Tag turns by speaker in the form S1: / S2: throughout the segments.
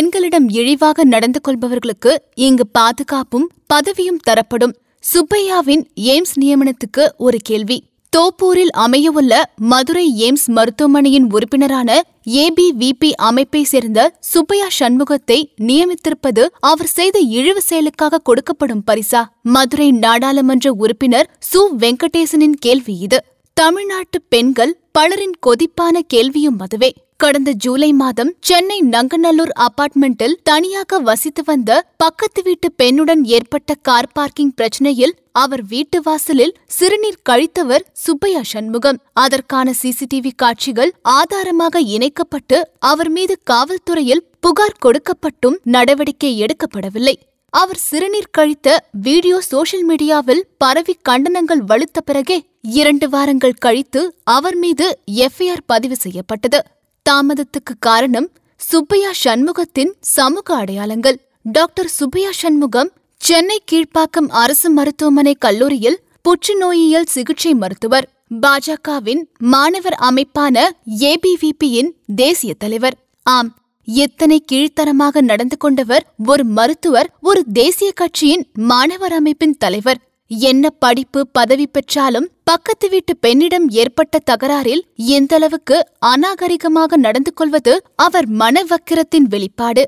S1: பெண்களிடம் இழிவாக நடந்து கொள்பவர்களுக்கு இங்கு பாதுகாப்பும் பதவியும் தரப்படும். சுப்பையாவின் எய்ம்ஸ் நியமனத்துக்கு ஒரு கேள்வி. தோப்பூரில் அமையவுள்ள மதுரை எய்ம்ஸ் மருத்துவமனையின் உறுப்பினரான ஏபிவிபி அமைப்பை சேர்ந்த சுப்பையா சண்முகத்தை நியமித்திருப்பது அவர் செய்த இழிவு செயலுக்காக கொடுக்கப்படும் பரிசா. மதுரை நாடாளுமன்ற உறுப்பினர் சு. வெங்கடேசனின் கேள்வி இது. தமிழ்நாட்டு பெண்கள் பலரின் கொதிப்பான கேள்வியும் அதுவே. கடந்த ஜூலை மாதம் சென்னை நங்கநல்லூர் அபார்ட்மெண்டில் தனியாக வசித்து வந்த பக்கத்து வீட்டு பெண்ணுடன் ஏற்பட்ட கார் பார்க்கிங் பிரச்சனையில் அவர் வீட்டு வாசலில் சிறுநீர் கழித்தவர் சுப்பையா சண்முகம். அதற்கான சிசிடிவி காட்சிகள் ஆதாரமாக இணைக்கப்பட்டு அவர் மீது காவல்துறையில் புகார் கொடுக்கப்பட்டும் நடவடிக்கை எடுக்கப்படவில்லை. அவர் சிறுநீர் கழித்த வீடியோ சோஷியல் மீடியாவில் பரவி கண்டனங்கள் வலுத்த பிறகே இரண்டு வாரங்கள் கழித்து அவர் மீது எஃப்ஐஆர் பதிவு செய்யப்பட்டது. தாமதத்துக்கு காரணம் சுப்பையா சண்முகத்தின் சமூக அடையாளங்கள். டாக்டர் சுப்பையா சண்முகம் சென்னை கீழ்ப்பாக்கம் அரசு மருத்துவமனை கல்லூரியில் புற்றுநோயியல் சிகிச்சை மருத்துவர். பாஜகவின் மாணவர் அமைப்பான ஏபிவிபியின் தேசிய தலைவர். ஆம் எத்தனை கீழ்த்தரமாக நடந்து கொண்டவர் ஒரு மருத்துவர் ஒரு தேசிய கட்சியின் மாணவர் அமைப்பின் தலைவர். என்ன படிப்பு பதவி பெற்றாலும் பக்கத்து வீட்டு பெண்ணிடம் ஏற்பட்ட தகராறில் எந்தளவுக்கு அநாகரிகமாக நடந்து கொள்வது அவர் மனவக்கிரத்தின் வெளிப்பாடு.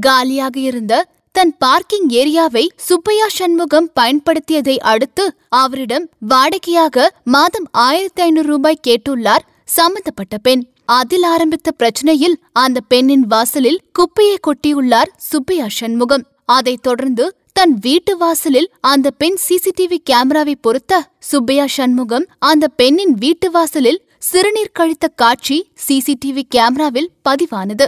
S1: காலியாக இருந்த தன் பார்க்கிங் ஏரியாவை சுப்பையா சண்முகம் பயன்படுத்தியதை அடுத்து அவரிடம் வாடகையாக மாதம் ஆயிரத்தி ஐநூறு ரூபாய் கேட்டுள்ளார் சம்பந்தப்பட்ட பெண். அதில் ஆரம்பித்த பிரச்சனையில் அந்த பெண்ணின் வாசலில் குப்பையை கொட்டியுள்ளார் சுப்பையா சண்முகம். அதைத் தொடர்ந்து தன் வீட்டு வாசலில் அந்த பெண் சிசிடிவி கேமராவை பொருத்த சுப்பையா சண்முகம் அந்த பெண்ணின் வீட்டு வாசலில் சிறுநீர் கழித்த காட்சி சிசிடிவி கேமராவில் பதிவானது.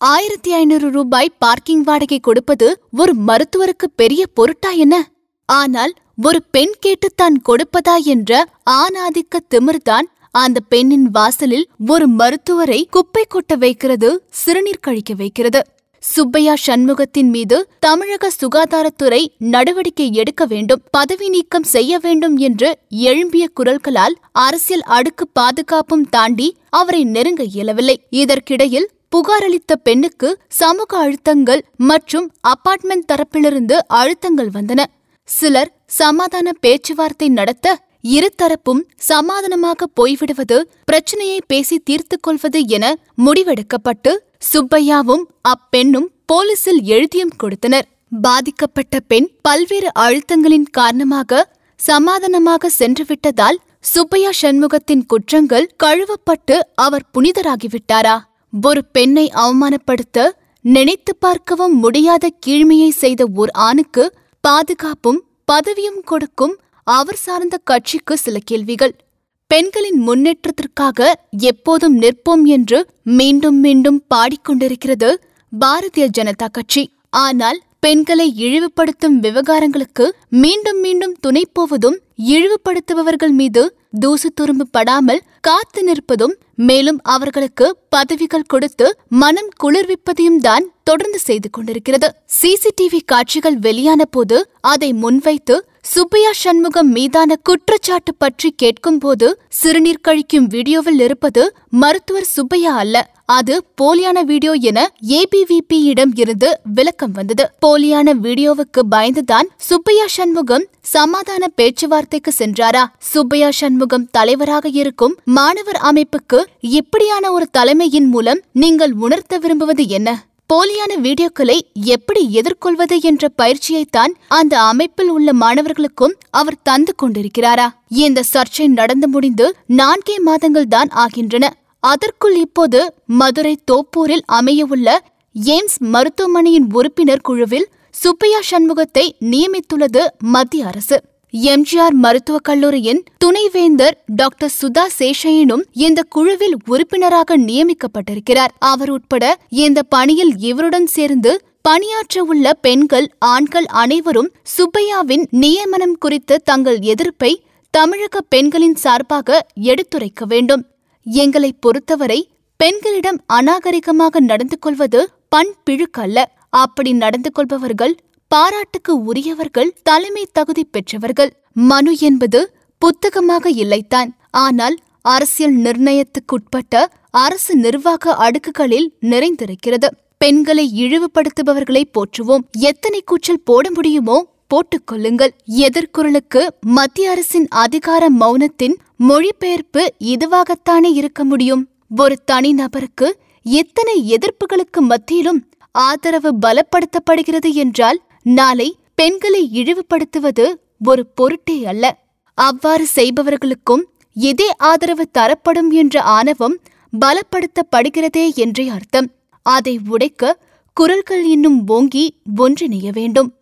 S1: ஆயிரத்தி ஐநூறு ரூபாய் பார்க்கிங் வாடகை கொடுப்பது ஒரு மருத்துவருக்கு பெரிய பொருட்டா என்ன? ஆனால் ஒரு பெண் கேட்டு தான் கொடுப்பதா என்ற ஆணாதிக்க திமிர்தான் அந்த பெண்ணின் வாசலில் ஒரு மருத்துவரை குப்பை கொட்ட வைக்கிறது சிறுநீர் கழிக்க வைக்கிறது. சுப்பையா சண்முகத்தின் மீது தமிழக சுகாதாரத்துறை நடவடிக்கை எடுக்க வேண்டும் பதவி நீக்கம் செய்ய வேண்டும் என்று எழும்பிய குரல்களால் அரசியல் அடுக்கு பாதுகாப்பும் தாண்டி அவரை நெருங்க இயலவில்லை. இதற்கிடையில் புகாரளித்த பெண்ணுக்கு சமூக அழுத்தங்கள் மற்றும் அபார்ட்மெண்ட் தரப்பிலிருந்து அழுத்தங்கள் வந்தன. சிலர் சமாதான பேச்சுவார்த்தை நடத்த இருதரப்பும் சமாதானமாக போய்விடுவது பிரச்சனையை பேசி தீர்த்துக் கொள்வது என முடிவெடுக்கப்பட்டு சுப்பையாவும் அப்பெண்ணும் போலீசில் எழுதியும் கொடுத்தனர். பாதிக்கப்பட்ட பெண் பல்வேறு அழுத்தங்களின் காரணமாக சமாதானமாக சென்றுவிட்டதால் சுப்பையா சண்முகத்தின் குற்றங்கள் கழுவப்பட்டு அவர் புனிதராகிவிட்டாரா? ஒரு பெண்ணை அவமானப்படுத்த நினைத்து பார்க்கவும் முடியாத கீழ்மையை செய்த ஓர் ஆணுக்கு பாதுகாப்பும் பதவியும் கொடுக்கும் அவர் சார்ந்த கட்சிக்கு சில கேள்விகள். பெண்களின் முன்னேற்றத்திற்காக எப்போதும் நிற்போம் என்று மீண்டும் மீண்டும் பாடிக்கொண்டிருக்கிறது பாரதிய ஜனதா கட்சி. ஆனால் பெண்களை இழிவுபடுத்தும் விவகாரங்களுக்கு மீண்டும் மீண்டும் துணை போவதும் இழிவுபடுத்துபவர்கள் மீது தூசு துரும்பு படாமல் காத்து நிற்பதும் மேலும் அவர்களுக்கு பதவிகள் கொடுத்து மனம் குளிர்விப்பதையும் தான் தொடர்ந்து செய்து கொண்டிருக்கிறது. சிசிடிவி காட்சிகள் வெளியான போது அதை முன்வைத்து சுப்பையா சண்முகம் மீதான குற்றச்சாட்டு பற்றி கேட்கும்போது சிறுநீர் கழிக்கும் வீடியோவில் இருப்பது மருத்துவர் சுப்பையா அல்ல. அது போலியான வீடியோ என ஏபிவிபியிடம் இருந்து விளக்கம் வந்தது. போலியான வீடியோவுக்கு பயந்துதான் சுப்பையா சண்முகம் சமாதான பேச்சுவார்த்தைக்கு சென்றாரா? சுப்பையா சண்முகம் தலைவராக இருக்கும் மாணவர் அமைப்புக்கு இப்படியான ஒரு தலைமையின் மூலம் நீங்கள் உணர்த்த விரும்புவது என்ன? போலியான வீடியோக்களை எப்படி எதிர்கொள்வது என்ற பயிற்சியைத்தான் அந்த அமைப்பில் உள்ள மாணவர்களுக்கும் அவர் தந்து கொண்டிருக்கிறாரா? இந்த சர்ச்சை நடந்து முடிந்து நான்கே மாதங்கள் தான் ஆகின்றன. அதற்குள் இப்போது மதுரை தோப்பூரில் அமையவுள்ள எய்ம்ஸ் மருத்துவமனையின் உறுப்பினர் குழுவில் சுப்பையா சண்முகத்தை நியமித்துள்ளது மத்திய அரசு. எம்ஜிஆர் மருத்துவக் கல்லூரியின் துணைவேந்தர் டாக்டர் சுதா சேஷையனும் இந்த குழுவில் உறுப்பினராக நியமிக்கப்பட்டிருக்கிறார். அவர் உட்பட இந்த பணியில் இவருடன் சேர்ந்து பணியாற்ற உள்ள பெண்கள் ஆண்கள் அனைவரும் சுப்பையாவின் நியமனம் குறித்து தங்கள் எதிர்ப்பை தமிழக பெண்களின் சார்பாக எடுத்துரைக்க வேண்டும். எங்களை பொறுத்தவரை பெண்களிடம் அநாகரிகமாக நடந்து கொள்வது பண்பிழுக்கல்ல. அப்படி நடந்து கொள்பவர்கள் பாராட்டுக்கு உரியவர்கள் தலைமை தகுதி பெற்றவர்கள். மனு என்பது புத்தகமாக இல்லைத்தான். ஆனால் அரசியல் நிர்ணயத்துக்குட்பட்ட அரசு நிர்வாக அடுக்குகளில் நிறைந்திருக்கிறது. பெண்களை இழிவுபடுத்துபவர்களை போற்றுவோம். எத்தனை கூச்சல் போட முடியுமோ போட்டுக் கொள்ளுங்கள். எதிர்குரலுக்கு மத்திய அரசின் அதிகார மௌனத்தின் மொழிபெயர்ப்பு இதுவாகத்தானே இருக்க முடியும்? ஒரு தனி நபருக்கு எத்தனை எதிர்ப்புகளுக்கு மத்தியிலும் ஆதரவு பலப்படுத்தப்படுகிறது என்றால் நாளை பெண்களை இழிவுபடுத்துவது ஒரு பொருட்டே அல்ல. அவ்வாறு செய்பவர்களுக்கும் இதே ஆதரவு தரப்படும் என்ற ஆணவம் பலப்படுத்தப்படுகிறதே என்றே அர்த்தம். அதை உடைக்க குரல்கள் இன்னும் ஓங்கி ஒன்றிணைய வேண்டும்.